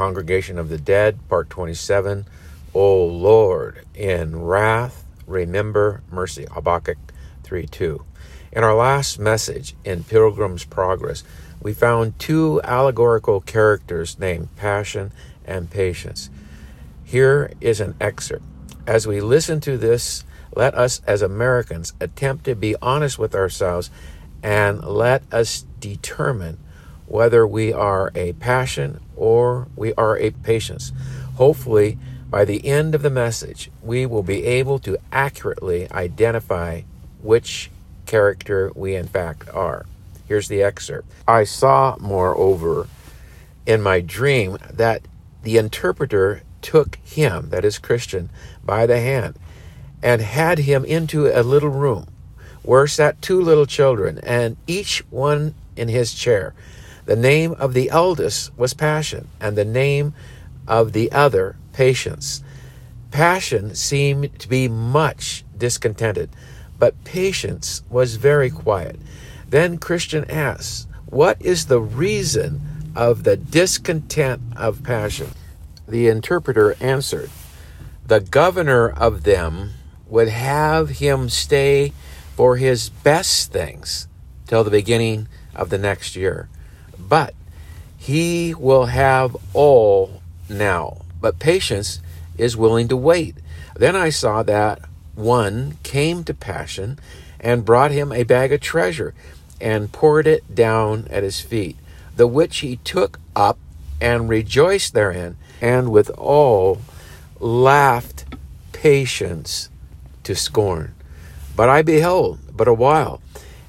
Congregation of the Dead, Part 27. O Lord, in wrath, remember mercy. Habakkuk 3 2. In our last message in Pilgrim's Progress, we found two allegorical characters named Passion and Patience. Here is an excerpt. As we listen to this, let us as Americans attempt to be honest with ourselves and let us determine whether we are a passion or we are a patience. Hopefully, by the end of the message, we will be able to accurately identify which character we in fact are. Here's the excerpt. I saw, moreover, in my dream that the interpreter took him, that is Christian, by the hand and had him into a little room where sat two little children, and each one in his chair. The name of the eldest was Passion, and the name of the other, Patience. Passion seemed to be much discontented, but Patience was very quiet. Then Christian asked, What is the reason of the discontent of passion? The interpreter answered, The governor of them would have him stay for his best things till the beginning of the next year. But he will have all now. But patience is willing to wait. Then I saw that one came to Passion and brought him a bag of treasure and poured it down at his feet, the which he took up and rejoiced therein, and withal laughed patience to scorn. But I beheld but a while,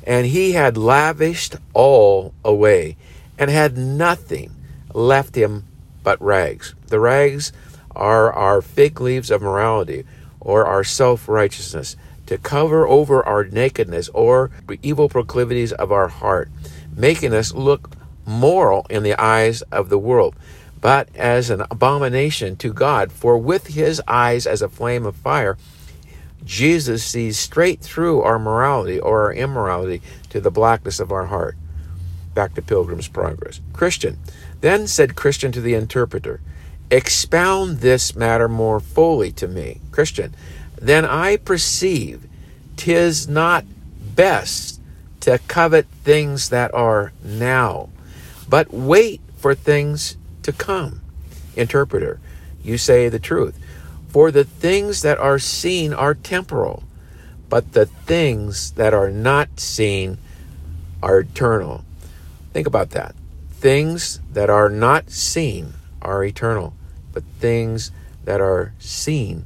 and he had lavished all away, and had nothing left him but rags. The rags are our fig leaves of morality, or our self righteousness to cover over our nakedness or the evil proclivities of our heart, making us look moral in the eyes of the world, but as an abomination to God. For with his eyes as a flame of fire, Jesus sees straight through our morality or our immorality to the blackness of our heart. Back to Pilgrim's Progress. Christian. Then said Christian to the interpreter, Expound this matter more fully to me. Christian then I perceive tis not best to covet things that are now, but wait for things to come. Interpreter, you say the truth. For the things that are seen are temporal, but the things that are not seen are eternal. Think about that. Things that are not seen are eternal, but things that are seen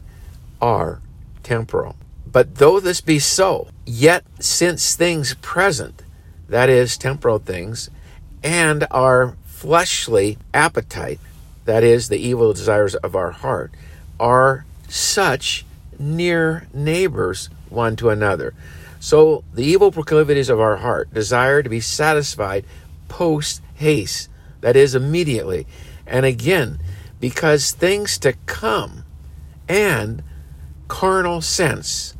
are temporal. But though this be so, yet since things present, that is, temporal things, and our fleshly appetite, that is, the evil desires of our heart, are such near neighbors one to another. So the evil proclivities of our heart desire to be satisfied post haste, that is, immediately. And again, because things to come and carnal sense,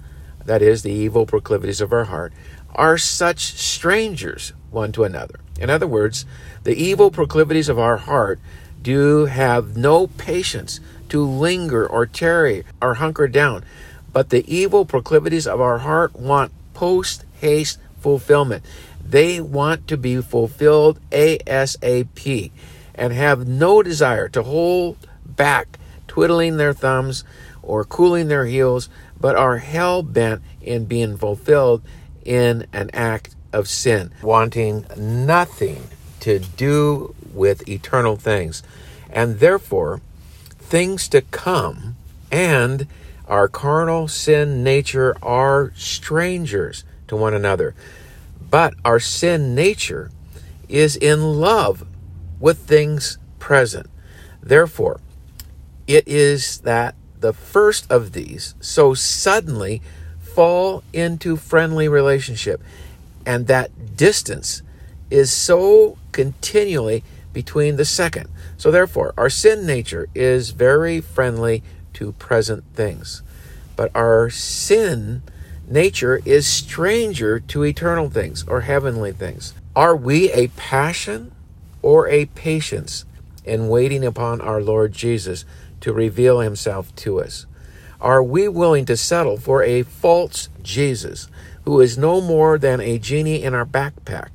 that is, the evil proclivities of our heart, are such strangers one to another. In other words, the evil proclivities of our heart do have no patience to linger or tarry or hunker down, but the evil proclivities of our heart want post haste fulfillment. They want to be fulfilled ASAP and have no desire to hold back, twiddling their thumbs or cooling their heels, but are hell bent in being fulfilled in an act of sin, wanting nothing to do with eternal things, and therefore things to come and our carnal sin nature are strangers to one another. But our sin nature is in love with things present. Therefore, it is that the first of these so suddenly fall into friendly relationship and that distance is so continually between the second so therefore our sin nature is very friendly to present things but our sin nature is stranger to eternal things or heavenly things are we a passion or a patience in waiting upon our Lord Jesus to reveal himself to us? Are we willing to settle for a false Jesus who is no more than a genie in our backpack?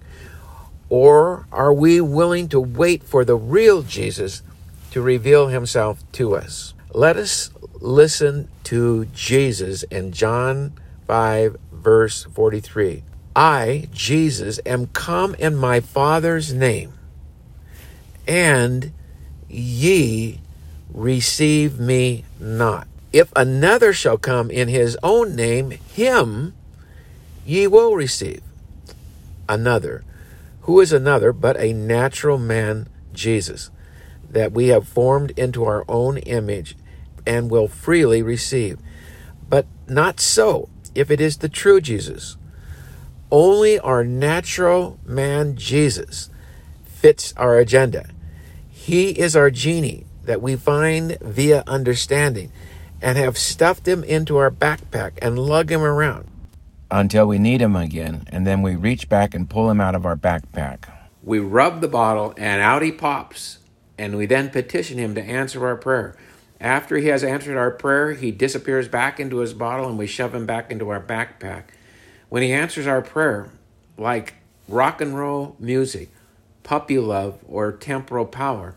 Or are we willing to wait for the real Jesus to reveal himself to us? Let us listen to Jesus in John 5, verse 43. I, Jesus, am come in my Father's name, and ye receive me not. If another shall come in his own name, him ye will receive. Another. Who is another but a natural man, Jesus, that we have formed into our own image and will freely receive? But not so, if it is the true Jesus. Only our natural man, Jesus, fits our agenda. He is our genie that we find via understanding and have stuffed him into our backpack and lug him around until we need him again, and then we reach back and pull him out of our backpack. We rub the bottle, and out he pops, and we then petition him to answer our prayer. After he has answered our prayer, he disappears back into his bottle, and we shove him back into our backpack. When he answers our prayer, like rock and roll music, puppy love, or temporal power,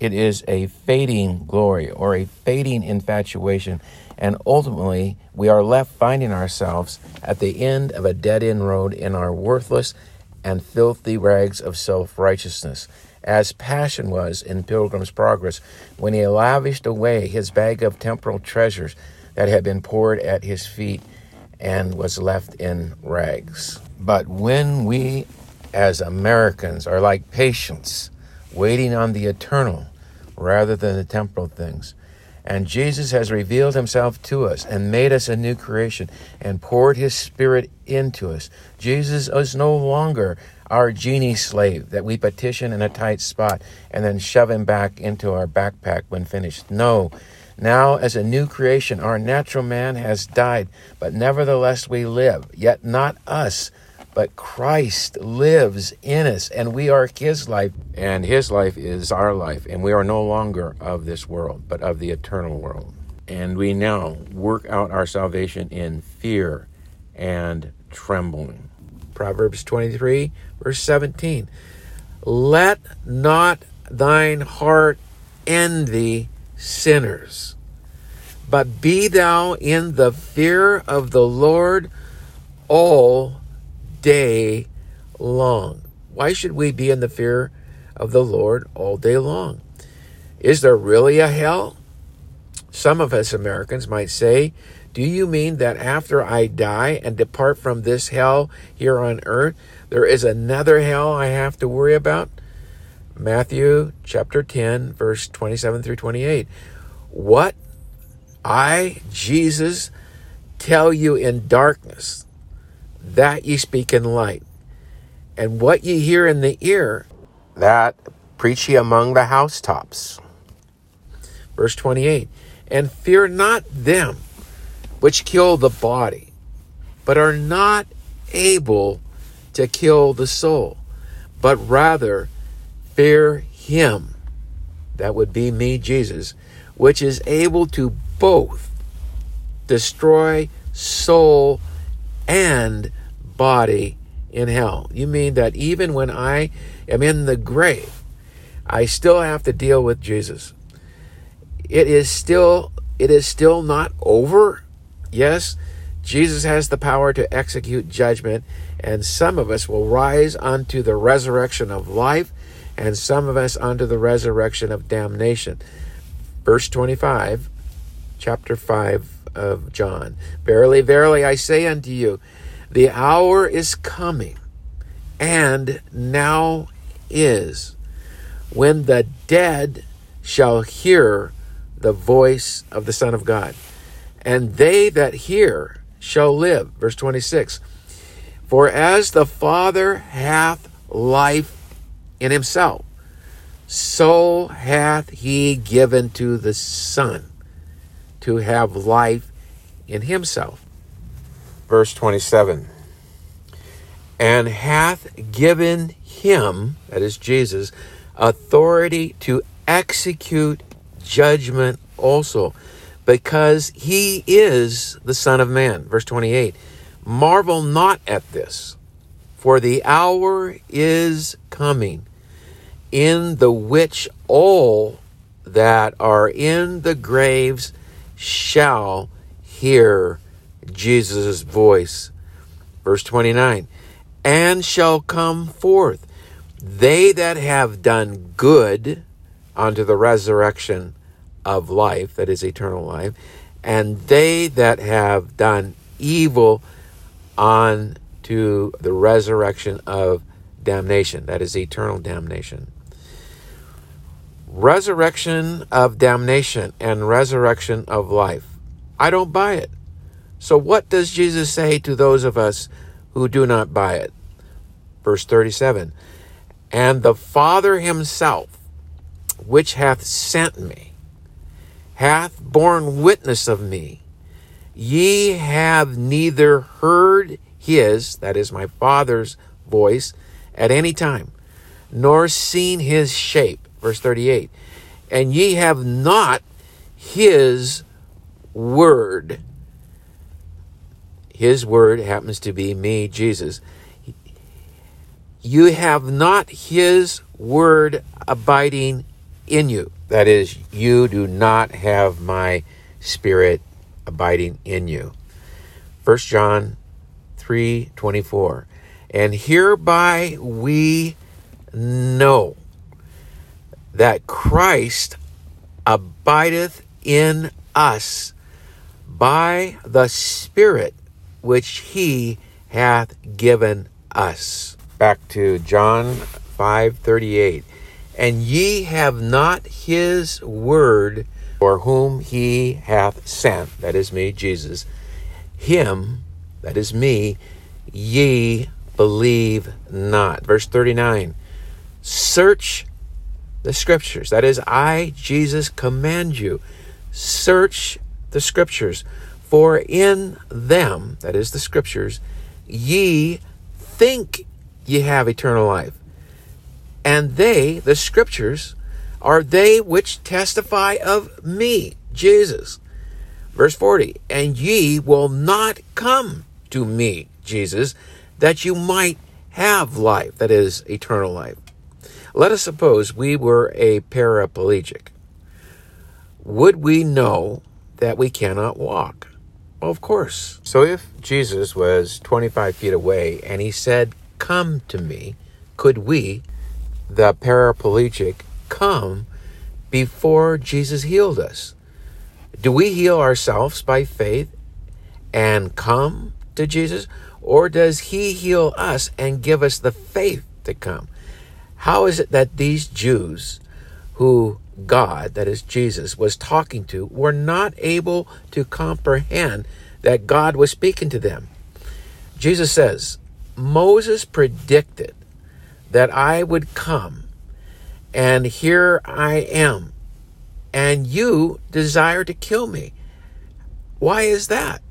it is a fading glory or a fading infatuation and ultimately we are left finding ourselves at the end of a dead end road in our worthless and filthy rags of self righteousness, as Passion was in Pilgrim's Progress when he lavished away his bag of temporal treasures that had been poured at his feet and was left in rags. But when we as Americans are like patience, waiting on the eternal rather than the temporal things, and Jesus has revealed himself to us and made us a new creation and poured his spirit into us. Jesus is no longer our genie slave that we petition in a tight spot and then shove him back into our backpack when finished. No. Now, as a new creation, our natural man has died, but nevertheless we live, yet not us but Christ lives in us, and we are His life, and His life is our life, and we are no longer of this world, but of the eternal world. And we now work out our salvation in fear and trembling. Proverbs 23, verse 17. Let not thine heart envy sinners, but be thou in the fear of the Lord all day long. Why should we be in the fear of the Lord all day long? Is there really a hell? Some of us Americans might say, Do you mean that after I die and depart from this hell here on earth, there is another hell I have to worry about? Matthew chapter 10, verse 27 through 28. What I, Jesus, tell you in darkness, that ye speak in light. And what ye hear in the ear, that preach ye among the housetops. Verse 28 And fear not them which kill the body, but are not able to kill the soul, but rather fear him, that would be me, Jesus, which is able to both destroy soul and body in hell. You mean that even when I am in the grave, I still have to deal with Jesus. It is still it is still not over. Yes, Jesus has the power to execute judgment, and some of us will rise unto the resurrection of life, and some of us unto the resurrection of damnation. Verse 25, chapter 5 of John. Verily, verily, I say unto you, the hour is coming, and now is, when the dead shall hear the voice of the Son of God, and they that hear shall live. Verse 26 For as the Father hath life in himself, so hath he given to the Son to have life in himself verse 27 and hath given him, that is Jesus, authority to execute judgment also, because he is the Son of Man. Verse 28 Marvel not at this, for the hour is coming in the which all that are in the graves shall hear Jesus' voice. Verse 29 And shall come forth they that have done good unto the resurrection of life, that is eternal life, and they that have done evil unto the resurrection of damnation, that is eternal damnation. Resurrection of damnation and resurrection of life. I don't buy it. So, what does Jesus say to those of us who do not buy it? Verse 37 And the Father himself, which hath sent me, hath borne witness of me. Ye have neither heard his, that is my Father's voice, at any time, nor seen his shape. Verse 38. And ye have not his word. His word happens to be me, Jesus. You have not his word abiding in you. That is, you do not have my spirit abiding in you. 1 John 3:24. And hereby we know that Christ abideth in us by the Spirit which he hath given us. Back to John 5:38 and ye have not his word for whom he hath sent, that is me, Jesus, him, that is me, ye believe not. Verse 39 Search the scriptures, that is, I, Jesus, command you, search the scriptures, for in them, that is, the scriptures, ye think ye have eternal life and they, the scriptures, are they which testify of me, Jesus. Verse 40, and ye will not come to me, Jesus, that you might have life, that is, eternal life. Let us suppose we were a paraplegic. Would we know that we cannot walk? Well, of course. So if Jesus was 25 feet away and he said, Come to me, could we the paraplegic come before Jesus healed us? Do we heal ourselves by faith and come to Jesus? Or does he heal us and give us the faith to come? How is it that these Jews who God, that is Jesus, was talking to were not able to comprehend that God was speaking to them? Jesus says, Moses predicted that I would come, and here I am, and you desire to kill me. Why is that?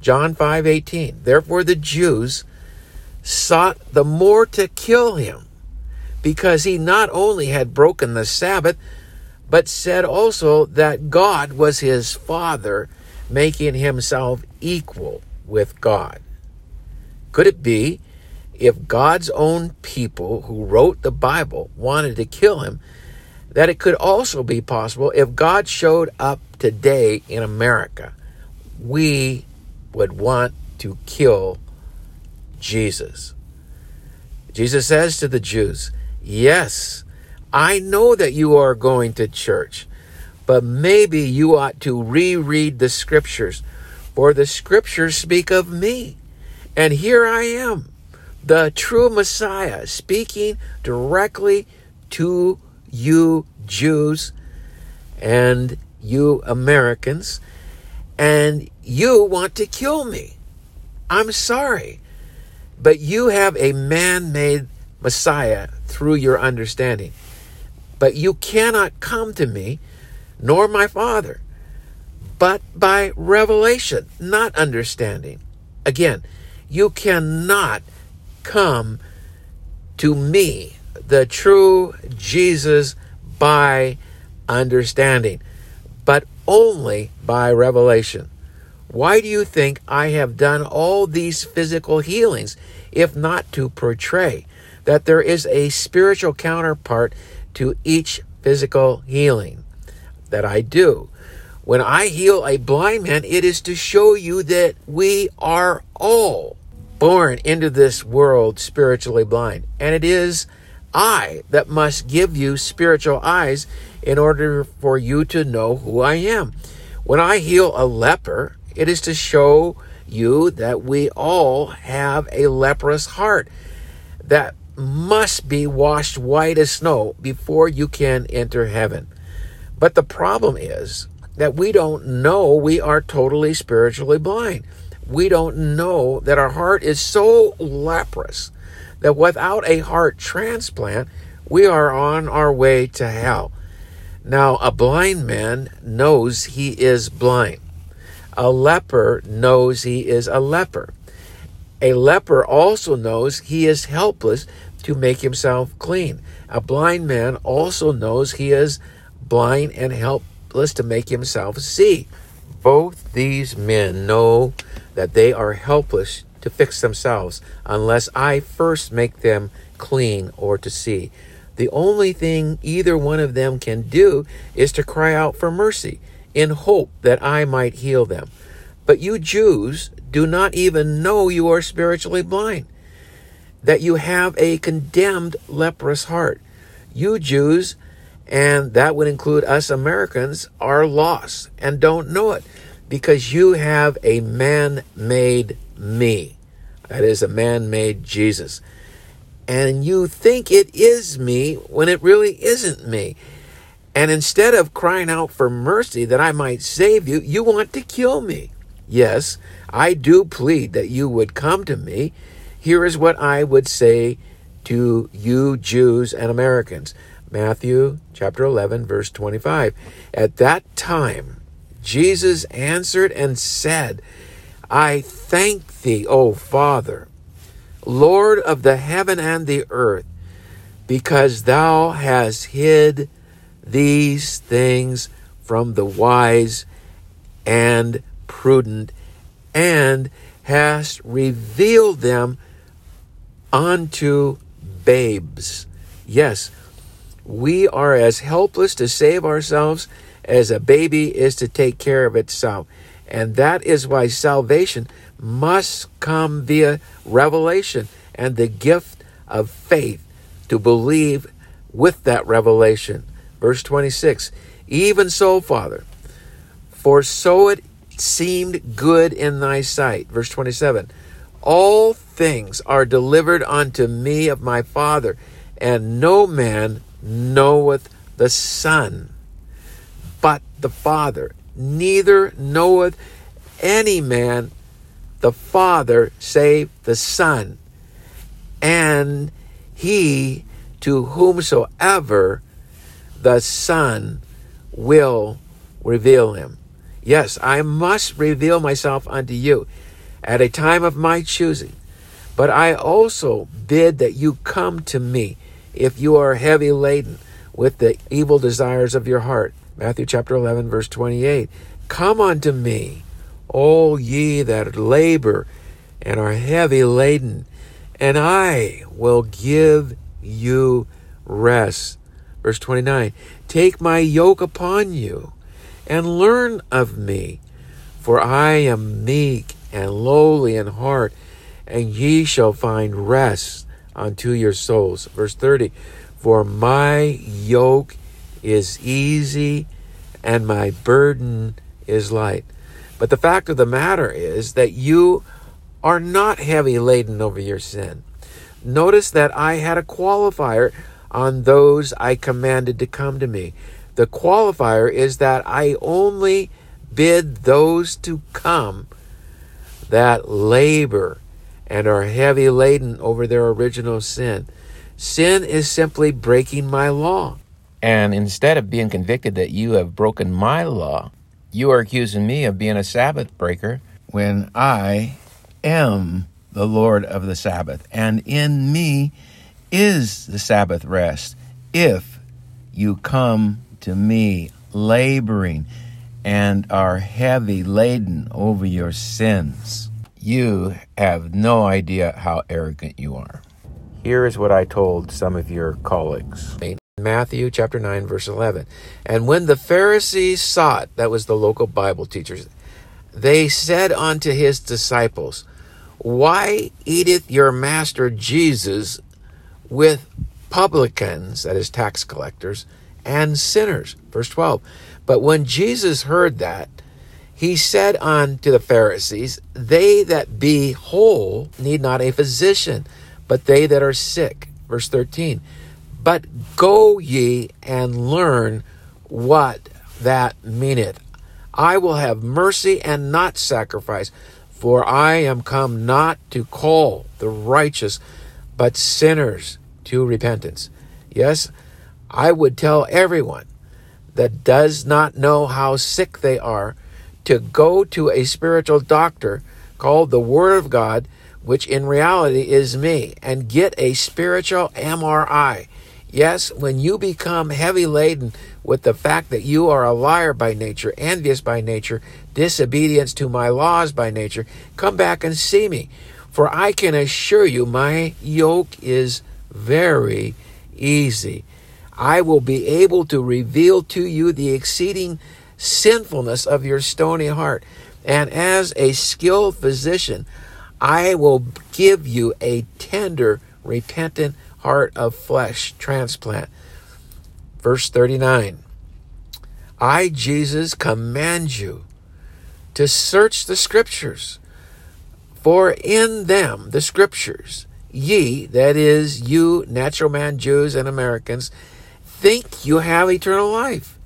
John 5:18. Therefore the Jews sought the more to kill him, because he not only had broken the Sabbath, but said also that God was his father, making himself equal with God. Could it be if God's own people who wrote the Bible wanted to kill him, that it could also be possible if God showed up today in America, we would want to kill Jesus. Jesus says to the Jews, Yes, I know that you are going to church, but maybe you ought to reread the scriptures, for the scriptures speak of me. And here I am the true Messiah, speaking directly to you Jews and you Americans, and you want to kill me. I'm sorry, but you have a man made Messiah through your understanding. But you cannot come to me, nor my Father, but by revelation, not understanding. Again, you cannot come to me, the true Jesus, by understanding, but only by revelation. Why do you think I have done all these physical healings, if not to portray that there is a spiritual counterpart to each physical healing that I do? When I heal a blind man, it is to show you that we are all born into this world spiritually blind. And it is I that must give you spiritual eyes in order for you to know who I am. When I heal a leper, it is to show you that we all have a leprous heart that must be washed white as snow before you can enter heaven. But the problem is that we don't know we are totally spiritually blind. We don't know that our heart is so leprous that without a heart transplant, we are on our way to hell. Now, a blind man knows he is blind. A leper knows he is a leper. A leper also knows he is helpless to make himself clean. A blind man also knows he is blind and helpless to make himself see. Both these men know that they are helpless to fix themselves unless I first make them clean or to see. The only thing either one of them can do is to cry out for mercy in hope that I might heal them. But you Jews do not even know you are spiritually blind, that you have a condemned leprous heart. You Jews, and that would include us Americans, are lost and don't know it because you have a man made me. That is a man made Jesus. And you think it is me when it really isn't me. And instead of crying out for mercy that I might save you, you want to kill me. Yes, I do plead that you would come to me. Here is what I would say to you Jews and Americans. Matthew chapter 11 verse 25. At that time Jesus answered and said, I thank thee, O Father, Lord of the heaven and the earth, because thou hast hid these things from the wise and prudent, and hast revealed them unto babes. Yes, we are as helpless to save ourselves as a baby is to take care of itself. And that is why salvation must come via revelation and the gift of faith to believe with that revelation. Verse 26 Even so, Father, for so it seemed good in thy sight. Verse 27 All things are delivered unto me of my Father, and no man knoweth the Son the Father. Neither knoweth any man the Father save the Son, and he to whomsoever the Son will reveal him. Yes, I must reveal myself unto you at a time of my choosing. But I also bid that you come to me if you are heavy laden with the evil desires of your heart. Matthew chapter 11, verse 28. Come unto me, all ye that labor and are heavy laden, and I will give you rest. Verse 29 Take my yoke upon you and learn of me. For I am meek and lowly in heart, and ye shall find rest unto your souls. Verse 30 For my yoke is easy and my burden is light. But the fact of the matter is that you are not heavy laden over your sin. Notice that I had a qualifier on those I commanded to come to me. The qualifier is that I only bid those to come that labor and are heavy laden over their original sin. Sin is simply breaking my law. And instead of being convicted that you have broken my law, you are accusing me of being a Sabbath breaker when I am the Lord of the Sabbath. And in me is the Sabbath rest if you come to me, laboring and are heavy laden over your sins. You have no idea how arrogant you are. Here is what I told some of your colleagues. Matthew chapter 9, verse 11. And when the Pharisees saw it, that was the local Bible teachers, they said unto his disciples, Why eateth your master Jesus with publicans, that is, tax collectors, and sinners? Verse 12. But when Jesus heard that, he said unto the Pharisees, They that be whole need not a physician, but they that are sick. Verse 13. But go ye and learn what that meaneth. I will have mercy and not sacrifice, for I am come not to call the righteous, but sinners to repentance. Yes, I would tell everyone that does not know how sick they are to go to a spiritual doctor called the Word of God, which in reality is me, and get a spiritual MRI. Yes, when you become heavy laden with the fact that you are a liar by nature, envious by nature, disobedience to my laws by nature, come back and see me. For I can assure you, my yoke is very easy. I will be able to reveal to you the exceeding sinfulness of your stony heart. And as a skilled physician, I will give you a tender, repentant heart of flesh transplant. Verse 39 I, Jesus, command you to search the scriptures, for in them, the scriptures, ye, that is, you, natural man Jews and Americans, think you have eternal life.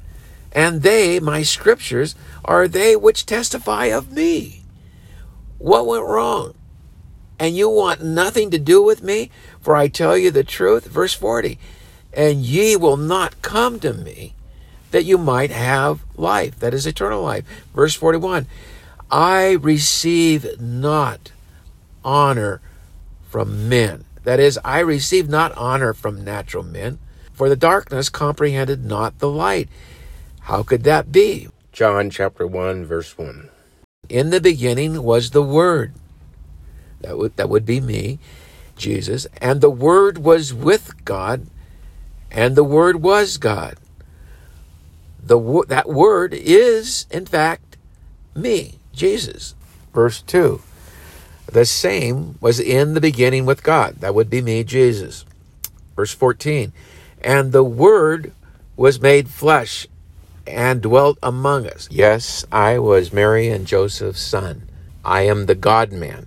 And they, my scriptures, are they which testify of me. What went wrong? And you want nothing to do with me? For I tell you the truth. Verse 40 And ye will not come to me that you might have life, that is eternal life. Verse 41 I receive not honor from men. That is, I receive not honor from natural men, for the darkness comprehended not the light. How could that be? John chapter 1, verse 1. In the beginning was the Word. That would, that would be me, Jesus. And the Word was with God, and the Word was God. The, that Word is, in fact, me, Jesus. Verse 2. The same was in the beginning with God. That would be me, Jesus. Verse 14. And the Word was made flesh and dwelt among us. Yes, I was Mary and Joseph's son. I am the God man.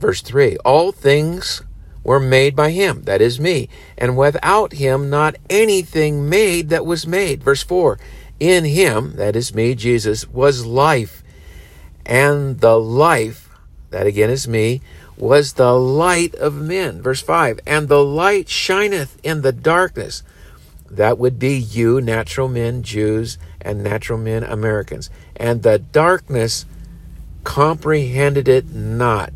Verse 3 All things were made by him, that is me, and without him not anything made that was made. Verse 4 In him, that is me, Jesus, was life, and the life, that again is me, was the light of men. Verse 5 And the light shineth in the darkness. That would be you, natural men, Jews, and natural men, Americans. And the darkness comprehended it not.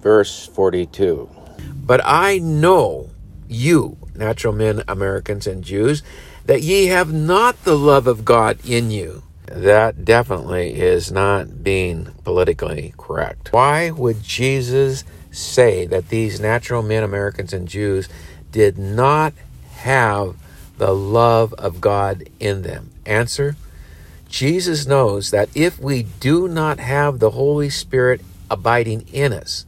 Verse 42. But I know you, natural men, Americans, and Jews, that ye have not the love of God in you. That definitely is not being politically correct. Why would Jesus say that these natural men, Americans, and Jews did not have the love of God in them? Answer Jesus knows that if we do not have the Holy Spirit abiding in us,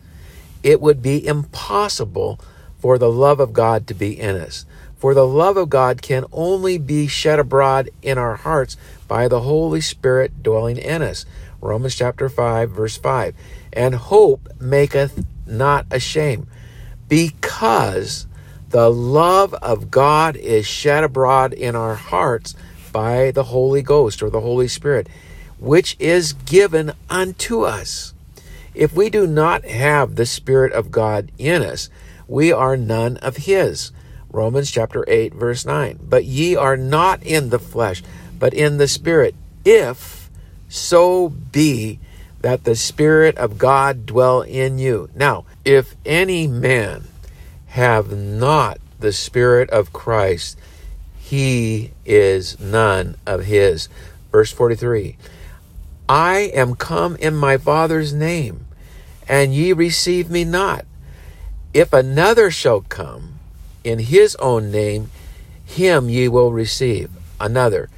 it would be impossible for the love of God to be in us. For the love of God can only be shed abroad in our hearts by the Holy Spirit dwelling in us. Romans chapter 5, verse 5. And hope maketh not ashamed, because the love of God is shed abroad in our hearts by the Holy Ghost or the Holy Spirit, which is given unto us. If we do not have the Spirit of God in us, we are none of His. Romans chapter 8, verse 9. But ye are not in the flesh, but in the Spirit, if so be that the Spirit of God dwell in you. Now, if any man have not the Spirit of Christ, he is none of his. Verse 43 I am come in my Father's name, and ye receive me not. If another shall come in his own name, him ye will receive. Another,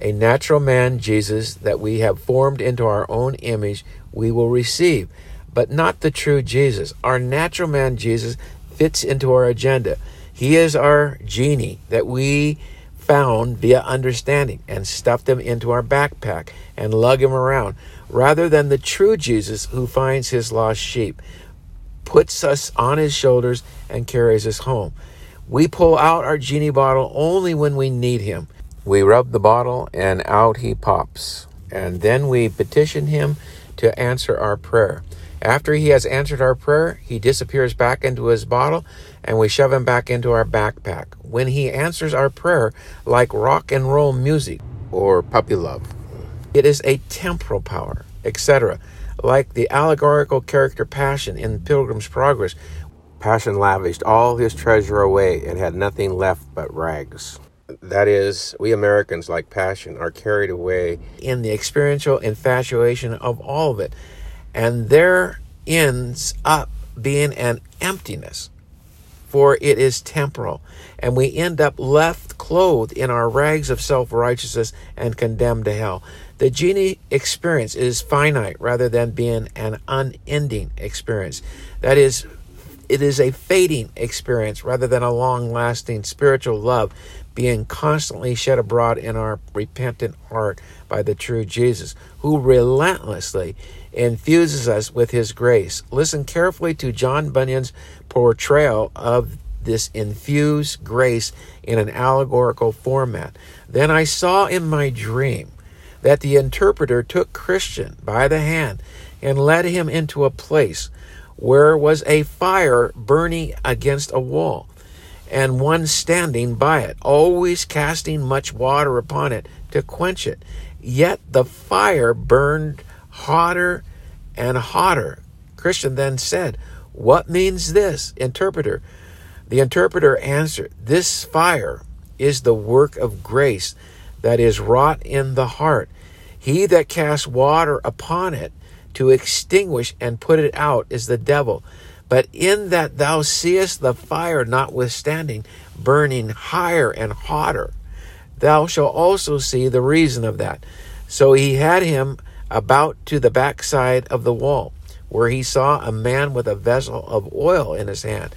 a natural man, Jesus, that we have formed into our own image, we will receive, but not the true Jesus. Our natural man, Jesus, fits into our agenda. He is our genie that we found via understanding and stuffed him into our backpack and lug him around, rather than the true Jesus who finds his lost sheep, puts us on his shoulders, and carries us home. We pull out our genie bottle only when we need him. We rub the bottle and out he pops. And then we petition him to answer our prayer. After he has answered our prayer, he disappears back into his bottle and we shove him back into our backpack. When he answers our prayer, like rock and roll music or puppy love, it is a temporal power, etc. Like the allegorical character Passion in the Pilgrim's Progress, Passion lavished all his treasure away and had nothing left but rags. That is, we Americans, like Passion, are carried away in the experiential infatuation of all of it and there ends up being an emptiness, for it is temporal, and we end up left clothed in our rags of self righteousness and condemned to hell. The genie experience is finite rather than being an unending experience. That is, it is a fading experience rather than a long lasting spiritual love being constantly shed abroad in our repentant heart by the true Jesus, who relentlessly infuses us with his grace. Listen carefully to John Bunyan's portrayal of this infused grace in an allegorical format. Then I saw in my dream that the interpreter took Christian by the hand and led him into a place where was a fire burning against a wall, and one standing by it, always casting much water upon it to quench it. Yet the fire burned hotter and hotter. Christian then said, What means this? Interpreter. The interpreter answered, This fire is the work of grace that is wrought in the heart. He that casts water upon it to extinguish and put it out is the devil. But in that thou seest the fire notwithstanding burning higher and hotter, thou shalt also see the reason of that. So he had him about to the backside of the wall, where he saw a man with a vessel of oil in his hand,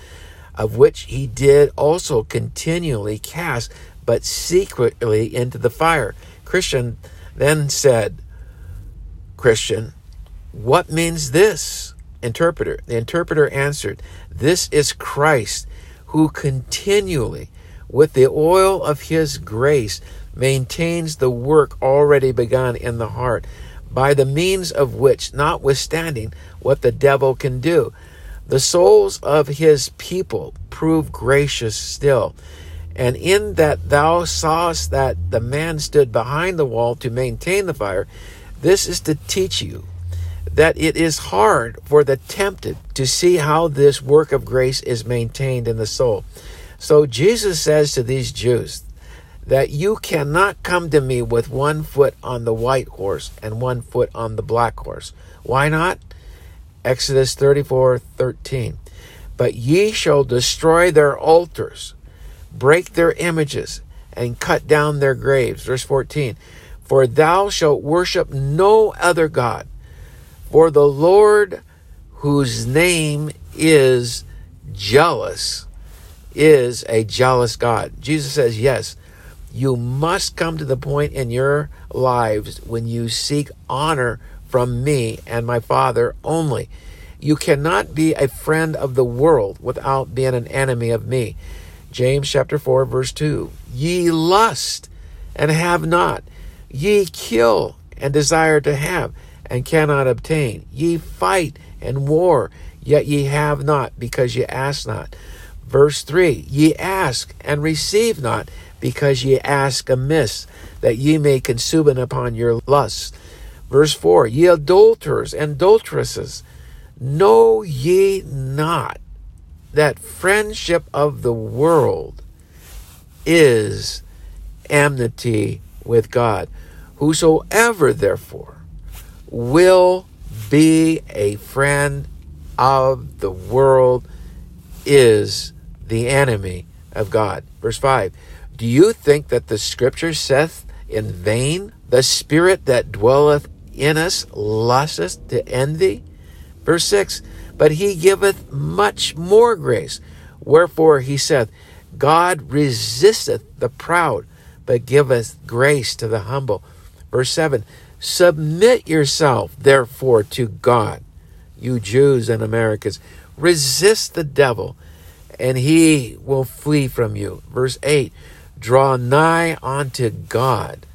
of which he did also continually cast, but secretly into the fire. Christian then said, Christian, what means this? Interpreter. The interpreter answered, This is Christ, who continually, with the oil of his grace, maintains the work already begun in the heart by the means of which, notwithstanding what the devil can do, the souls of his people prove gracious still. And in that thou sawest that the man stood behind the wall to maintain the fire, this is to teach you that it is hard for the tempted to see how this work of grace is maintained in the soul. So Jesus says to these Jews, that you cannot come to me with one foot on the white horse and one foot on the black horse. Why not? Exodus 34 13. But ye shall destroy their altars, break their images, and cut down their graves. Verse 14. For thou shalt worship no other God, for the Lord, whose name is jealous, is a jealous God. Jesus says, Yes, you must come to the point in your lives when you seek honor from me and my Father only. You cannot be a friend of the world without being an enemy of me. James chapter 4 verse 2. Ye lust and have not. Ye kill and desire to have and cannot obtain. Ye fight and war, yet ye have not because ye ask not. Verse 3 Ye ask and receive not because ye ask amiss, that ye may consume it upon your lusts. Verse 4 Ye adulterers and adulteresses, know ye not that friendship of the world is enmity with God. Whosoever, therefore, will be a friend of the world is the enemy of God. Verse 5 Do you think that the scripture saith in vain, The spirit that dwelleth in us lusteth to envy? Verse 6 But he giveth much more grace. Wherefore he saith, God resisteth the proud, but giveth grace to the humble. Verse 7 Submit yourself, therefore, to God, you Jews and Americans. Resist the devil, and he will flee from you. Verse 8 Draw nigh unto God,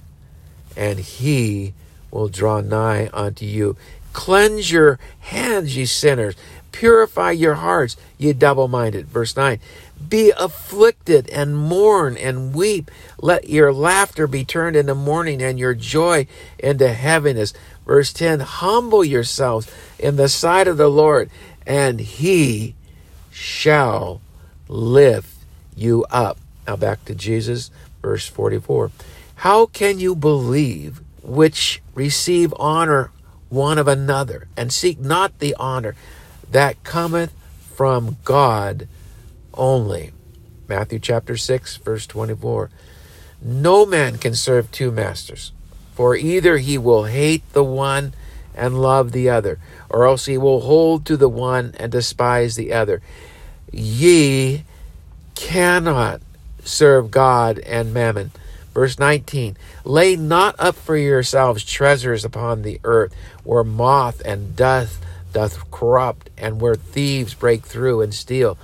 and he will draw nigh unto you. Cleanse your hands, ye sinners. Purify your hearts, ye double minded. Verse 9 Be afflicted and mourn and weep. Let your laughter be turned into mourning and your joy into heaviness. Verse 10 Humble yourselves in the sight of the Lord, and he shall lift you up. Now back to Jesus, verse 44. How can you believe which receive honor one of another, and seek not the honor that cometh from God only? Matthew chapter 6, verse 24. No man can serve two masters, for either he will hate the one and love the other, or else he will hold to the one and despise the other. Ye cannot serve God and mammon. Verse 19 Lay not up for yourselves treasures upon the earth, where moth and dust doth corrupt, and where thieves break through and steal.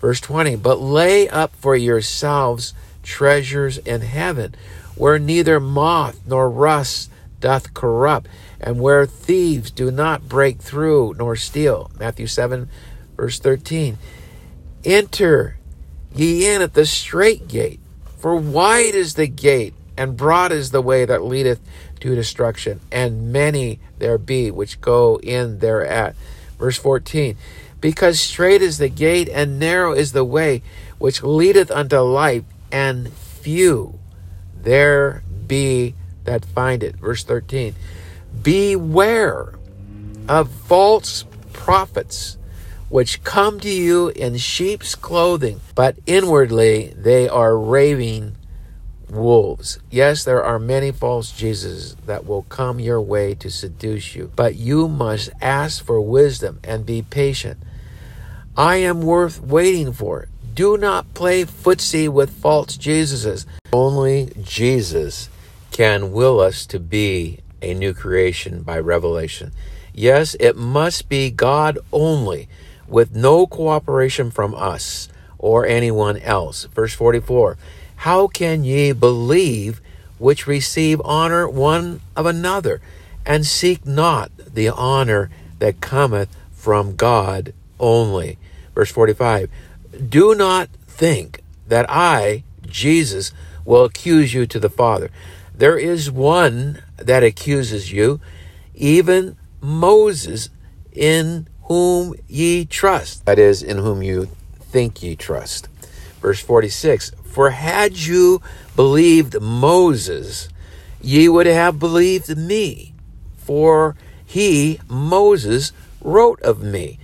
Verse 20 But lay up for yourselves treasures in heaven, where neither moth nor rust doth corrupt, and where thieves do not break through nor steal. Matthew 7, verse 13. Enter ye in at the strait gate, for wide is the gate, and broad is the way that leadeth to destruction, and many there be which go in thereat. Verse 14 Because strait is the gate, and narrow is the way which leadeth unto life, and few there be that find it. Verse 13 Beware of false prophets which come to you in sheep's clothing, but inwardly they are raving wolves. Yes, there are many false Jesus that will come your way to seduce you, but you must ask for wisdom and be patient. I am worth waiting for. Do not play footsie with false Jesuses. Only Jesus can will us to be a new creation by revelation. Yes, it must be God only with no cooperation from us or anyone else. Verse 44 How can ye believe which receive honor one of another, and seek not the honor that cometh from God only? Verse 45 Do not think that I, Jesus, will accuse you to the Father. There is one that accuses you, even Moses, in whom ye trust. That is, in whom you think ye trust. Verse 46 For had you believed Moses, ye would have believed me, for he, Moses, wrote of me.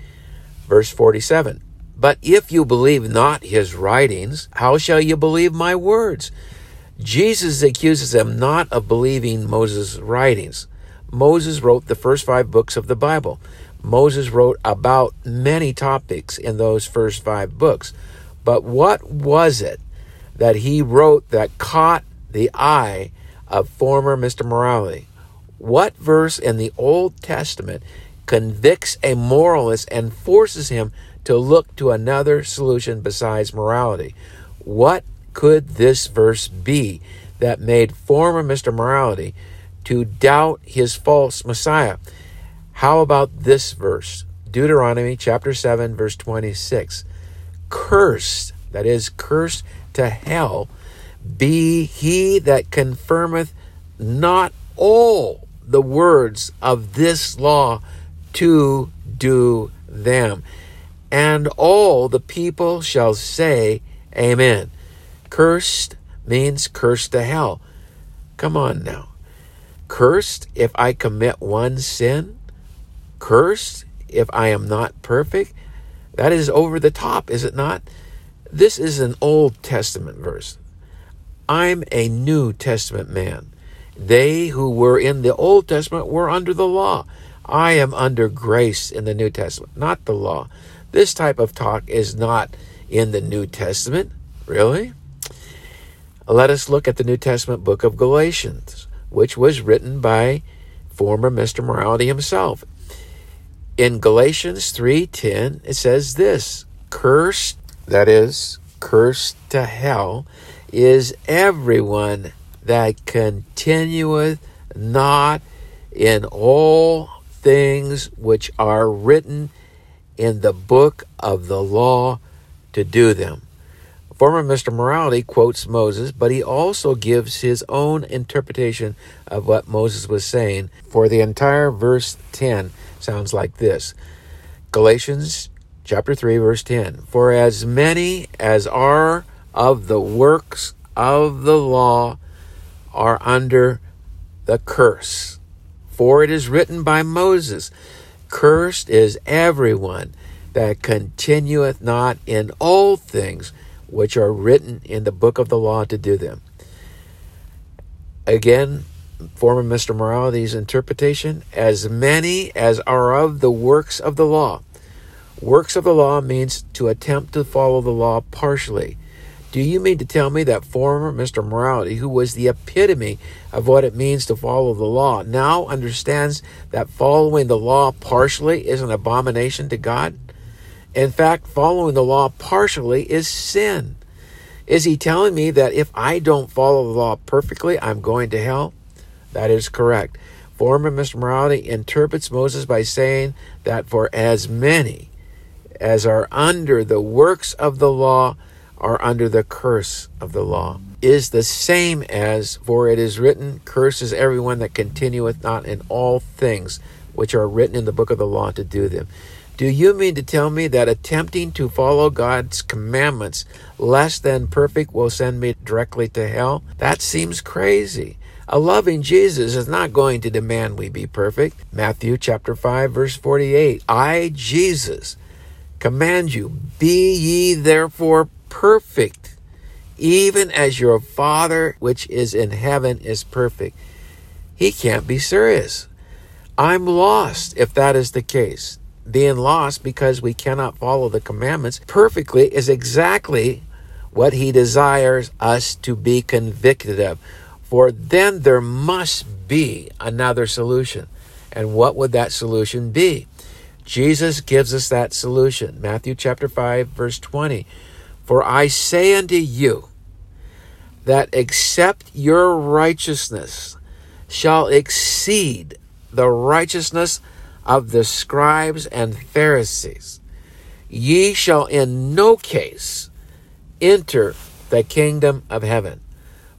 Verse 47 But if you believe not his writings, how shall you believe my words? Jesus accuses them not of believing Moses' writings. Moses wrote the first five books of the Bible. Moses wrote about many topics in those first five books. But what was it that he wrote that caught the eye of former Mr. Morality? What verse in the Old Testament convicts a moralist and forces him to look to another solution besides morality? What could this verse be that made former Mr. Morality to doubt his false Messiah? How about this verse? Deuteronomy chapter 7, verse 26. Cursed, that is, cursed to hell, be he that confirmeth not all the words of this law to do them. And all the people shall say, Amen. Cursed means cursed to hell. Come on now. Cursed if I commit one sin? Cursed if I am not perfect? That is over the top, is it not? This is an Old Testament verse. I'm a New Testament man. They who were in the Old Testament were under the law. I am under grace in the New Testament, not the law. This type of talk is not in the New Testament. Really? Let us look at the New Testament book of Galatians, which was written by former Mr. Morality himself. In Galatians 3:10 it says this, cursed that is cursed to hell is everyone that continueth not in all things which are written in the book of the law to do them. Former Mr. Morality quotes Moses, but he also gives his own interpretation of what Moses was saying. For the entire verse 10 sounds like this Galatians chapter 3, verse 10. For as many as are of the works of the law are under the curse. For it is written by Moses, Cursed is everyone that continueth not in all things which are written in the book of the law to do them. Again, former Mr. Morality's interpretation, as many as are of the works of the law. Works of the law means to attempt to follow the law partially. Do you mean to tell me that former Mr. Morality, who was the epitome of what it means to follow the law, now understands that following the law partially is an abomination to God? In fact, following the law partially is sin. Is he telling me that if I don't follow the law perfectly, I'm going to hell? That is correct. Former Mr. Morality interprets Moses by saying that for as many as are under the works of the law, are under the curse of the law is the same as, for it is written, Curses everyone that continueth not in all things which are written in the book of the law to do them. Do you mean to tell me that attempting to follow God's commandments less than perfect will send me directly to hell? That seems crazy. A loving Jesus is not going to demand we be perfect. Matthew chapter 5 verse 48. I, Jesus, command you, be ye therefore perfect, even as your Father which is in heaven is perfect. He can't be serious. I'm lost if that is the case. Being lost because we cannot follow the commandments perfectly is exactly what he desires us to be convicted of. For then there must be another solution. And what would that solution be? Jesus gives us that solution. Matthew chapter 5 verse 20. For I say unto you that except your righteousness shall exceed the righteousness of the scribes and Pharisees, ye shall in no case enter the kingdom of heaven.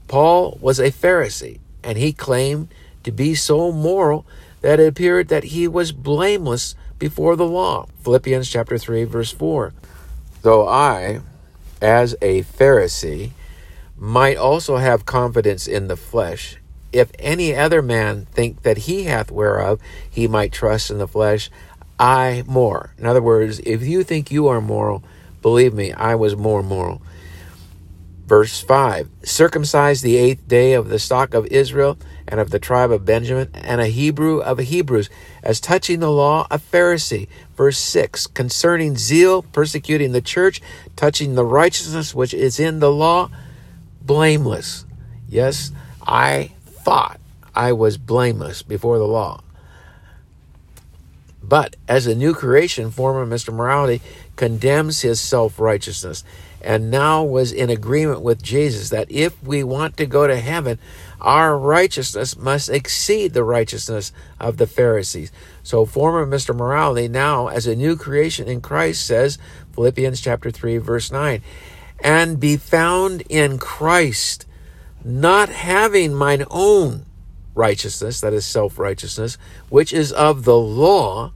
Paul was a Pharisee, and he claimed to be so moral that it appeared that he was blameless before the law. Philippians chapter 3 verse 4. Though I as a Pharisee, might also have confidence in the flesh. If any other man think that he hath whereof he might trust in the flesh, I more. In other words, if you think you are moral, believe me, I was more moral. Verse 5 Circumcised the eighth day of the stock of Israel and of the tribe of Benjamin, and a Hebrew of Hebrews, as touching the law, a Pharisee. Verse 6 Concerning zeal, persecuting the church, touching the righteousness which is in the law, blameless. Yes, I thought I was blameless before the law. But as a new creation, former Mr. Morality condemns his self righteousness and now was in agreement with Jesus that if we want to go to heaven, our righteousness must exceed the righteousness of the Pharisees. So former Mr. Morality now as a new creation in Christ says, Philippians chapter 3 verse 9, and be found in Christ, not having mine own righteousness, that is self-righteousness, which is of the law,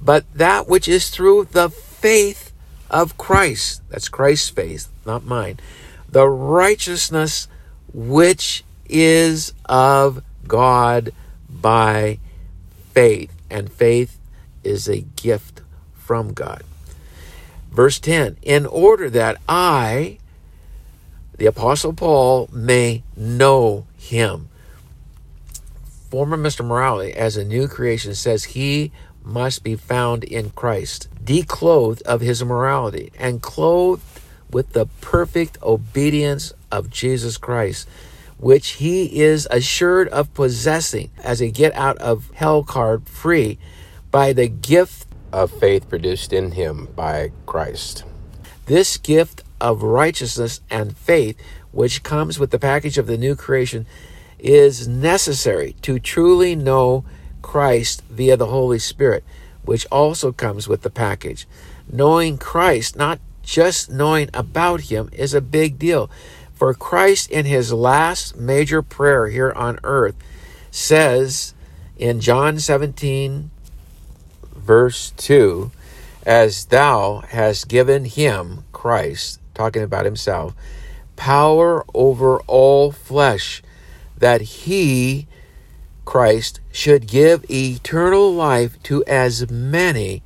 but that which is through the faith of Christ. That's Christ's faith, not mine the righteousness which is of God by faith. And faith is a gift from God. Verse 10 In order that I, the Apostle Paul, may know him. Former Mr. Morality, as a new creation, says he must be found in Christ, declothed of his immorality, and clothed with the perfect obedience of Jesus Christ, which he is assured of possessing as a get out of hell card free by the gift of faith produced in him by Christ. This gift of righteousness and faith, which comes with the package of the new creation, is necessary to truly know Christ via the Holy Spirit, which also comes with the package. Knowing Christ, not just knowing about Him, is a big deal. For Christ, in His last major prayer here on earth, says in John 17, verse 2, as thou hast given him, Christ, talking about himself, power over all flesh, that he Christ should give eternal life to as many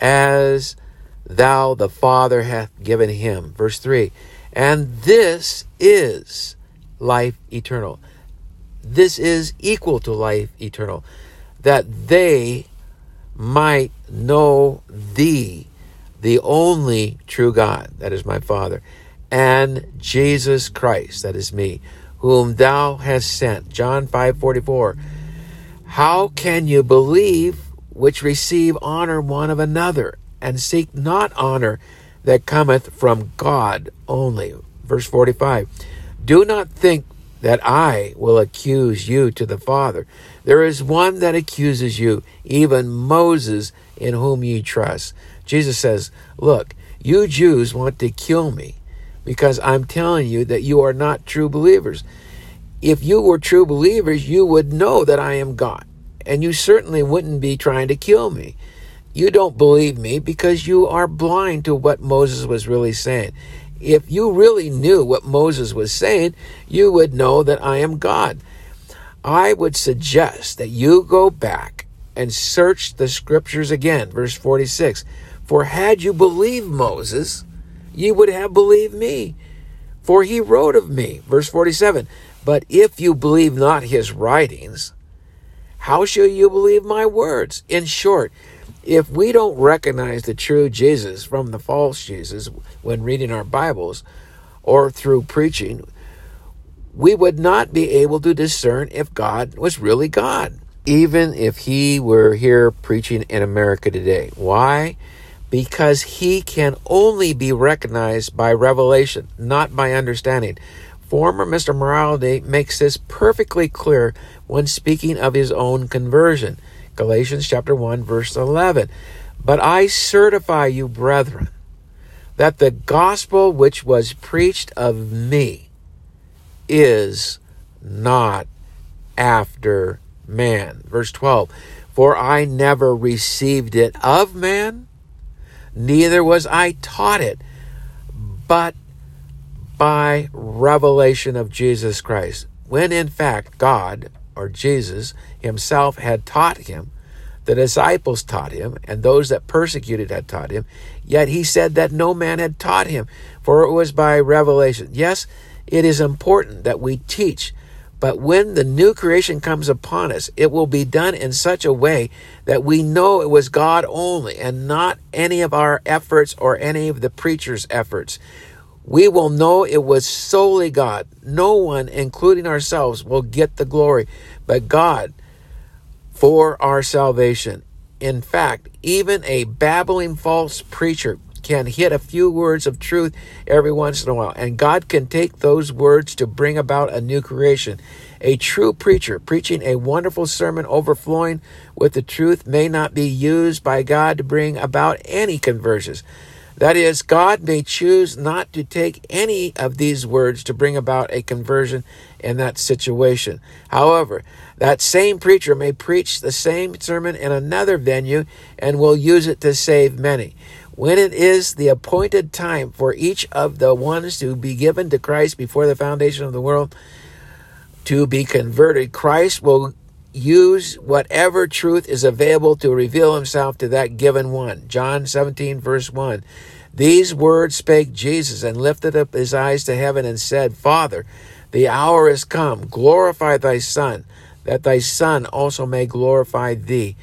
as thou the Father hath given him. Verse 3 And this is life eternal. This is equal to life eternal, that they might know thee, the only true God, that is my Father, and Jesus Christ, that is me whom thou hast sent. John 5:44. How can you believe which receive honor one of another and seek not honor that cometh from God only? Verse 45. Do not think that I will accuse you to the Father. There is one that accuses you, even Moses, in whom ye trust. Jesus says, Look, you Jews want to kill me because I'm telling you that you are not true believers. If you were true believers, you would know that I am God, and you certainly wouldn't be trying to kill me. You don't believe me because you are blind to what Moses was really saying. If you really knew what Moses was saying, you would know that I am God. I would suggest that you go back and search the scriptures again. Verse 46 For had you believed Moses, ye would have believed me, for he wrote of me. Verse 47 But if you believe not his writings, how shall you believe my words? In short, if we don't recognize the true Jesus from the false Jesus when reading our Bibles or through preaching, we would not be able to discern if God was really God, even if he were here preaching in America today. Why? Because he can only be recognized by revelation, not by understanding. Former Mr. Morality makes this perfectly clear when speaking of his own conversion. Galatians chapter 1 verse 11. But I certify you, brethren, that the gospel which was preached of me is not after man. Verse 12. For I never received it of man, neither was I taught it, but by revelation of Jesus Christ. When in fact God, or Jesus himself, had taught him, the disciples taught him, and those that persecuted had taught him, yet he said that no man had taught him, for it was by revelation. Yes, it is important that we teach, but when the new creation comes upon us, it will be done in such a way that we know it was God only and not any of our efforts or any of the preacher's efforts. We will know it was solely God. No one, including ourselves, will get the glory, but God for our salvation. In fact, even a babbling false preacher can hit a few words of truth every once in a while, and God can take those words to bring about a new creation. A true preacher preaching a wonderful sermon overflowing with the truth may not be used by God to bring about any conversions. That is, God may choose not to take any of these words to bring about a conversion in that situation. However, that same preacher may preach the same sermon in another venue and will use it to save many. When it is the appointed time for each of the ones to be given to Christ before the foundation of the world to be converted, Christ will use whatever truth is available to reveal himself to that given one. John 17, verse 1. These words spake Jesus and lifted up his eyes to heaven and said, Father, the hour is come. Glorify thy Son, that thy Son also may glorify thee.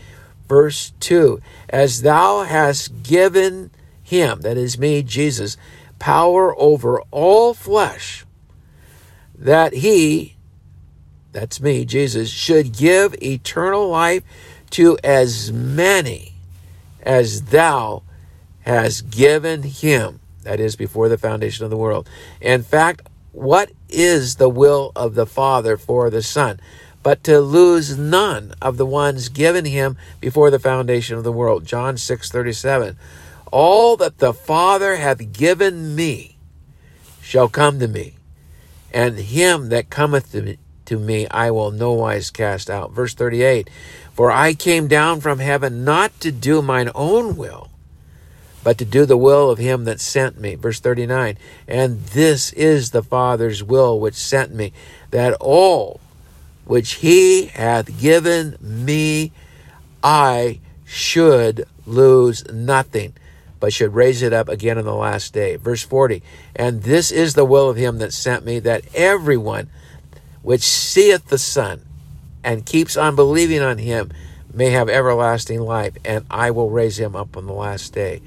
Verse 2 As thou hast given him, that is me, Jesus, power over all flesh, that he, that's me, Jesus, should give eternal life to as many as thou hast given him. That is before the foundation of the world. In fact, what is the will of the Father for the Son? But to lose none of the ones given him before the foundation of the world. John 6 37. All that the Father hath given me shall come to me, and him that cometh to me, to me I will no wise cast out. Verse 38 For I came down from heaven not to do mine own will, but to do the will of him that sent me. Verse 39 And this is the Father's will which sent me, that all which he hath given me I should lose nothing, but should raise it up again in the last day. Verse 40 And this is the will of him that sent me, that everyone which seeth the Son and keeps on believing on him may have everlasting life, and I will raise him up on the last day.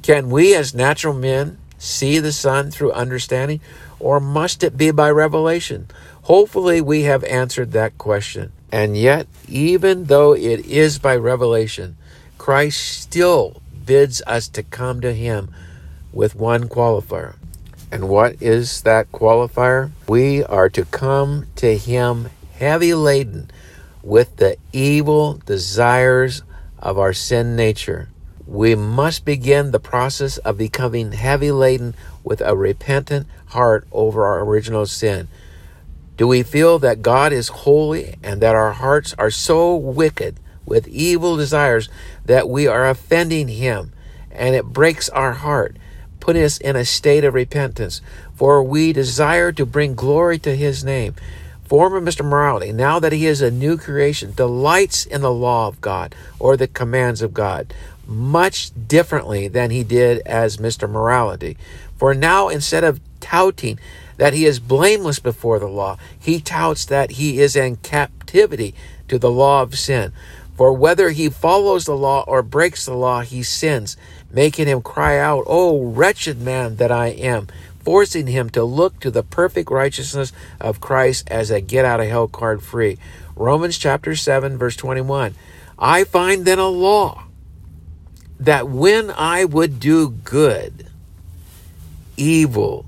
Can we, as natural men, see the Son through understanding, or must it be by revelation? Hopefully, we have answered that question. And yet, even though it is by revelation, Christ still bids us to come to Him with one qualifier. And what is that qualifier? We are to come to Him heavy laden with the evil desires of our sin nature. We must begin the process of becoming heavy laden with a repentant heart over our original sin. Do we feel that God is holy and that our hearts are so wicked with evil desires that we are offending Him and it breaks our heart, putting us in a state of repentance? For we desire to bring glory to His name. Former Mr. Morality, now that he is a new creation, delights in the law of God or the commands of God much differently than he did as Mr. Morality. For now, instead of touting that he is blameless before the law, he touts that he is in captivity to the law of sin. For whether he follows the law or breaks the law, he sins, making him cry out, Oh, wretched man that I am, forcing him to look to the perfect righteousness of Christ as a get out of hell card free. Romans chapter 7, verse 21. I find then a law that when I would do good, evil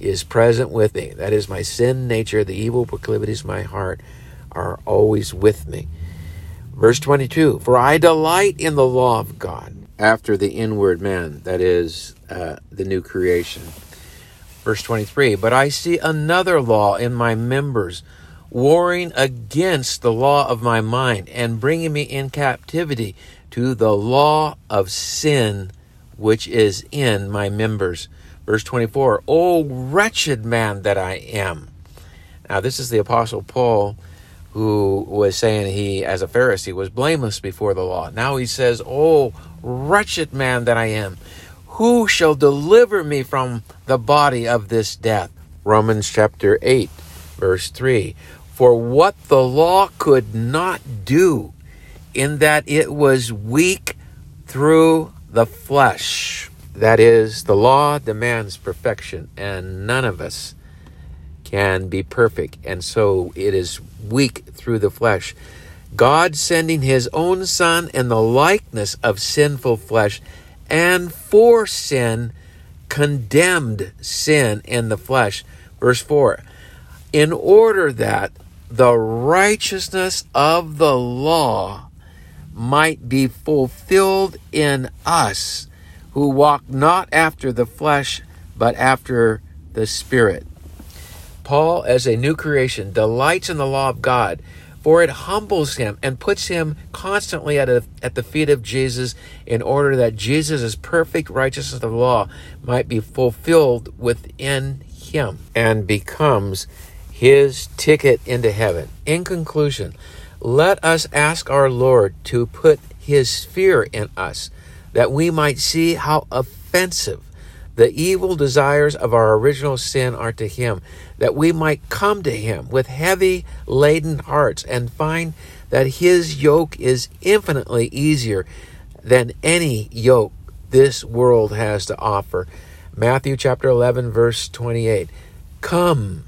is present with me. That is my sin nature, the evil proclivities of my heart are always with me. Verse 22 For I delight in the law of God after the inward man, that is, uh, the new creation. Verse 23 But I see another law in my members, warring against the law of my mind and bringing me in captivity to the law of sin which is in my members. Verse 24, Oh, wretched man that I am. Now, this is the Apostle Paul who was saying he, as a Pharisee, was blameless before the law. Now he says, Oh, wretched man that I am. Who shall deliver me from the body of this death? Romans chapter 8, verse 3. For what the law could not do, in that it was weak through the flesh. That is, the law demands perfection, and none of us can be perfect, and so it is weak through the flesh. God sending his own Son in the likeness of sinful flesh, and for sin, condemned sin in the flesh. Verse 4 In order that the righteousness of the law might be fulfilled in us who walk not after the flesh, but after the Spirit. Paul, as a new creation, delights in the law of God, for it humbles him and puts him constantly at, a, at the feet of Jesus in order that Jesus' perfect righteousness of law might be fulfilled within him and becomes his ticket into heaven. In conclusion, let us ask our Lord to put his fear in us that we might see how offensive the evil desires of our original sin are to him, that we might come to him with heavy laden hearts and find that his yoke is infinitely easier than any yoke this world has to offer. Matthew chapter 11, verse 28. Come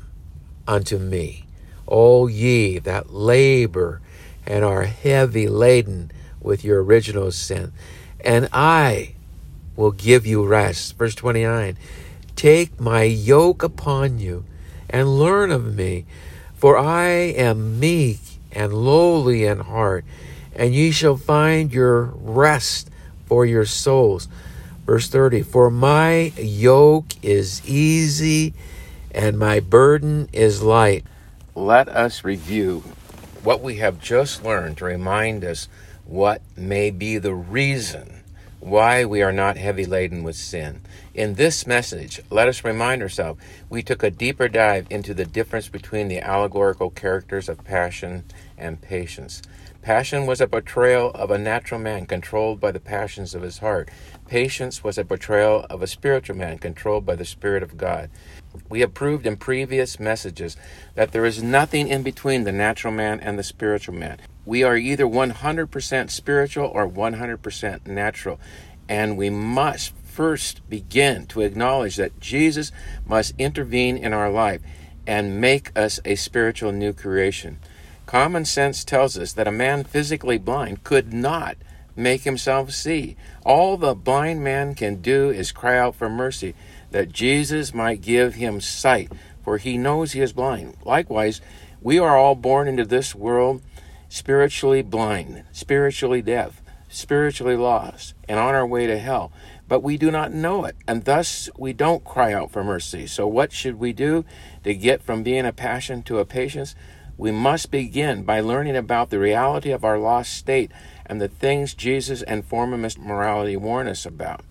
unto me, all ye that labor and are heavy laden with your original sin, and I will give you rest. Verse 29 Take my yoke upon you and learn of me, for I am meek and lowly in heart, and ye shall find your rest for your souls. Verse 30 For my yoke is easy and my burden is light. Let us review what we have just learned to remind us what may be the reason why we are not heavy laden with sin. In this message, let us remind ourselves we took a deeper dive into the difference between the allegorical characters of passion and patience. Passion was a portrayal of a natural man controlled by the passions of his heart. Patience was a portrayal of a spiritual man controlled by the Spirit of God. We have proved in previous messages that there is nothing in between the natural man and the spiritual man. We are either 100% spiritual or 100% natural. And we must first begin to acknowledge that Jesus must intervene in our life and make us a spiritual new creation. Common sense tells us that a man physically blind could not make himself see. All the blind man can do is cry out for mercy, that Jesus might give him sight, for he knows he is blind. Likewise, we are all born into this world spiritually blind, spiritually deaf, spiritually lost, and on our way to hell. But we do not know it, and thus we don't cry out for mercy. So, what should we do to get from being a passion to a patience? We must begin by learning about the reality of our lost state and the things Jesus and former Mr. Morality warn us about.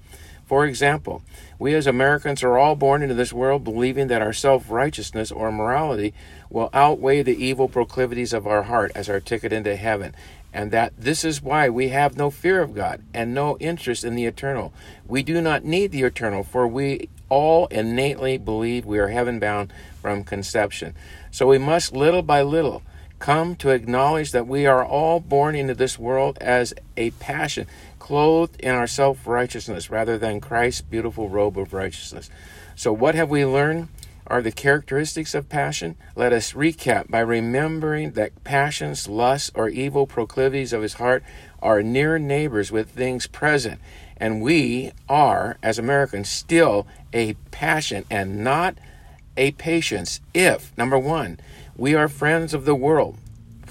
For example, we as Americans are all born into this world believing that our self righteousness or morality will outweigh the evil proclivities of our heart as our ticket into heaven, and that this is why we have no fear of God and no interest in the eternal. We do not need the eternal, for we all innately believe we are heaven bound from conception. So we must little by little come to acknowledge that we are all born into this world as a passion clothed in our self righteousness rather than Christ's beautiful robe of righteousness. So, what have we learned are the characteristics of passion? Let us recap by remembering that passions, lusts, or evil proclivities of his heart are near neighbors with things present. And we are, as Americans, still a passion and not a patience if, number one, we are friends of the world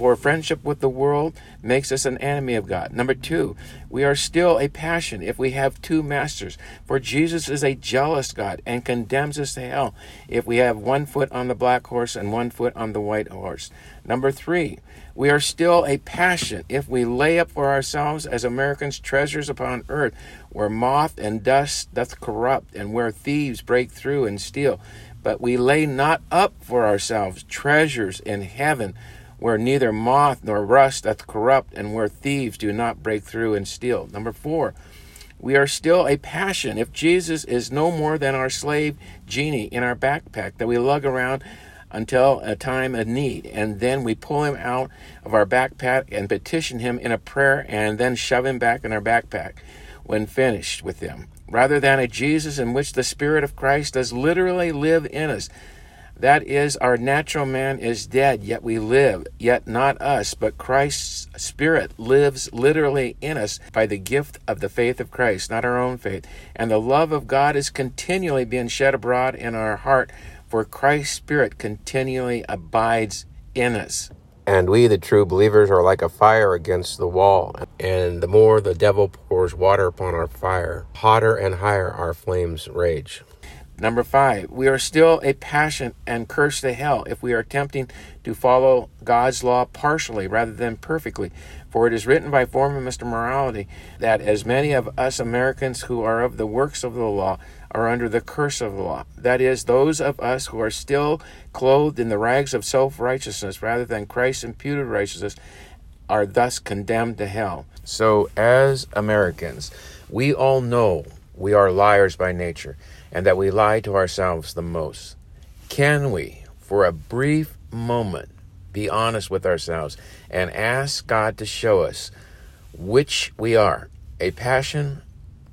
for friendship with the world makes us an enemy of God. Number two, we are still a passion if we have two masters. For Jesus is a jealous God and condemns us to hell if we have one foot on the black horse and one foot on the white horse. Number three, we are still a passion if we lay up for ourselves as Americans treasures upon earth, where moth and dust doth corrupt, and where thieves break through and steal. But we lay not up for ourselves treasures in heaven where neither moth nor rust doth corrupt, and where thieves do not break through and steal. Number four, we are still a passion if Jesus is no more than our slave genie in our backpack that we lug around until a time of need, and then we pull him out of our backpack and petition him in a prayer, and then shove him back in our backpack when finished with him, rather than a Jesus in which the Spirit of Christ does literally live in us that is, our natural man is dead, yet we live, yet not us, but Christ's Spirit lives literally in us by the gift of the faith of Christ, not our own faith. And the love of God is continually being shed abroad in our heart, for Christ's Spirit continually abides in us. And we, the true believers, are like a fire against the wall. And the more the devil pours water upon our fire, hotter and higher our flames rage. Number five, we are still a passion and curse to hell if we are attempting to follow God's law partially rather than perfectly. For it is written by former Mr. Morality that as many of us Americans who are of the works of the law are under the curse of the law. That is, those of us who are still clothed in the rags of self righteousness rather than Christ's imputed righteousness are thus condemned to hell. So, as Americans, we all know we are liars by nature and that we lie to ourselves the most. Can we, for a brief moment, be honest with ourselves and ask God to show us which we are, a passion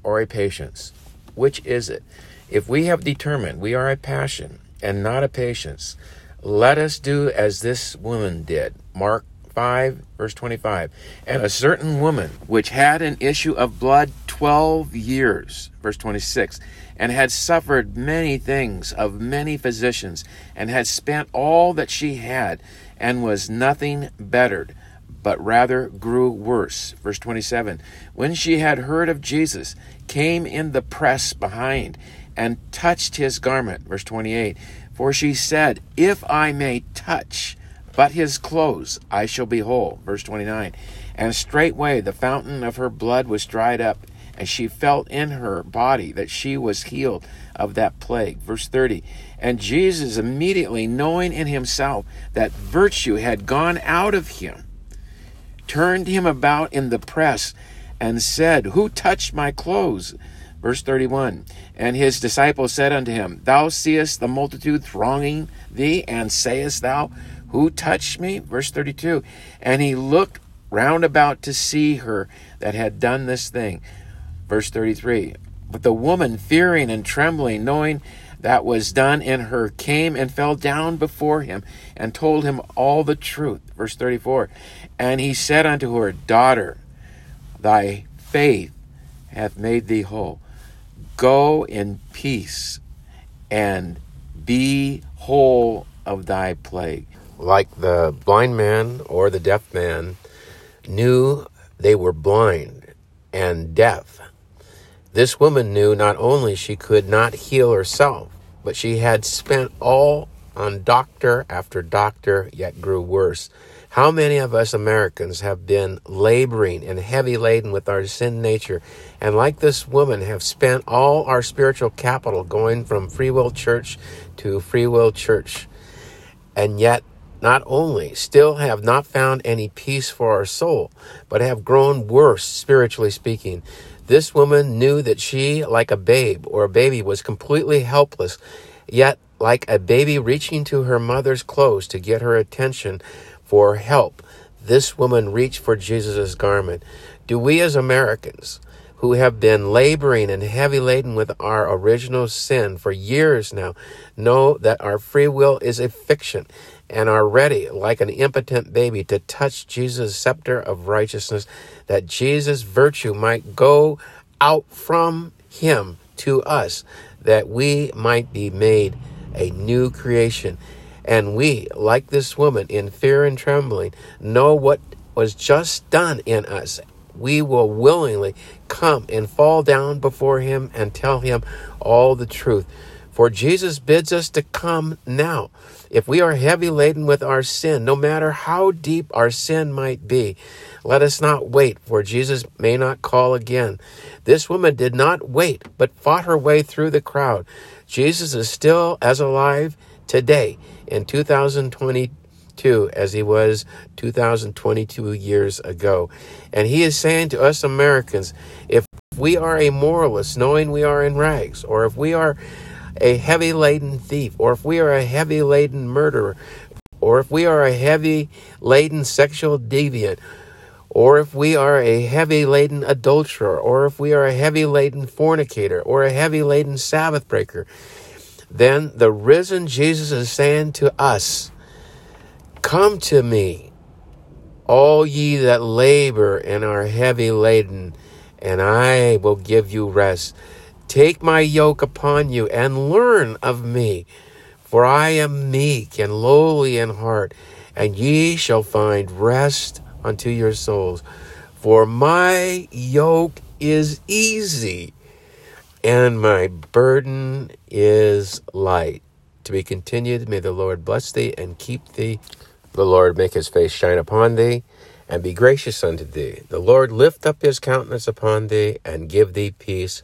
or a patience? Which is it? If we have determined we are a passion and not a patience, let us do as this woman did. Mark 5, verse 25. And a certain woman, which had an issue of blood 12 years, verse 26, and had suffered many things of many physicians, and had spent all that she had, and was nothing bettered, but rather grew worse. Verse 27. When she had heard of Jesus, came in the press behind, and touched his garment. Verse 28. For she said, If I may touch, but his clothes, I shall be whole. Verse 29. And straightway the fountain of her blood was dried up, and she felt in her body that she was healed of that plague. Verse 30. And Jesus, immediately knowing in himself that virtue had gone out of him, turned him about in the press and said, Who touched my clothes? Verse 31 And his disciples said unto him, Thou seest the multitude thronging thee, and sayest thou, who touched me? Verse 32. And he looked round about to see her that had done this thing. Verse 33. But the woman, fearing and trembling, knowing that was done in her, came and fell down before him and told him all the truth. Verse 34. And he said unto her, Daughter, thy faith hath made thee whole. Go in peace and be whole of thy plague like the blind man or the deaf man, knew they were blind and deaf. This woman knew not only she could not heal herself, but she had spent all on doctor after doctor, yet grew worse. How many of us Americans have been laboring and heavy laden with our sin nature, and like this woman, have spent all our spiritual capital going from free will church to free will church, and yet not only still have not found any peace for our soul, but have grown worse, spiritually speaking. This woman knew that she, like a babe or a baby, was completely helpless, yet, like a baby reaching to her mother's clothes to get her attention for help, this woman reached for Jesus' garment. Do we as Americans, who have been laboring and heavy laden with our original sin for years now, know that our free will is a fiction and are ready, like an impotent baby, to touch Jesus' scepter of righteousness, that Jesus' virtue might go out from him to us, that we might be made a new creation. And we, like this woman, in fear and trembling, know what was just done in us. We will willingly come and fall down before him and tell him all the truth. For Jesus bids us to come now. If we are heavy laden with our sin, no matter how deep our sin might be, let us not wait, for Jesus may not call again. This woman did not wait, but fought her way through the crowd. Jesus is still as alive today in 2022 as he was 2022 years ago. And he is saying to us Americans, if we are a moralist, knowing we are in rags, or if we are a heavy laden thief, or if we are a heavy laden murderer, or if we are a heavy laden sexual deviant, or if we are a heavy laden adulterer, or if we are a heavy laden fornicator, or a heavy laden Sabbath breaker, then the risen Jesus is saying to us, Come to me, all ye that labor and are heavy laden, and I will give you rest. Take my yoke upon you and learn of me, for I am meek and lowly in heart, and ye shall find rest unto your souls. For my yoke is easy and my burden is light. To be continued, may the Lord bless thee and keep thee. The Lord make his face shine upon thee and be gracious unto thee. The Lord lift up his countenance upon thee and give thee peace.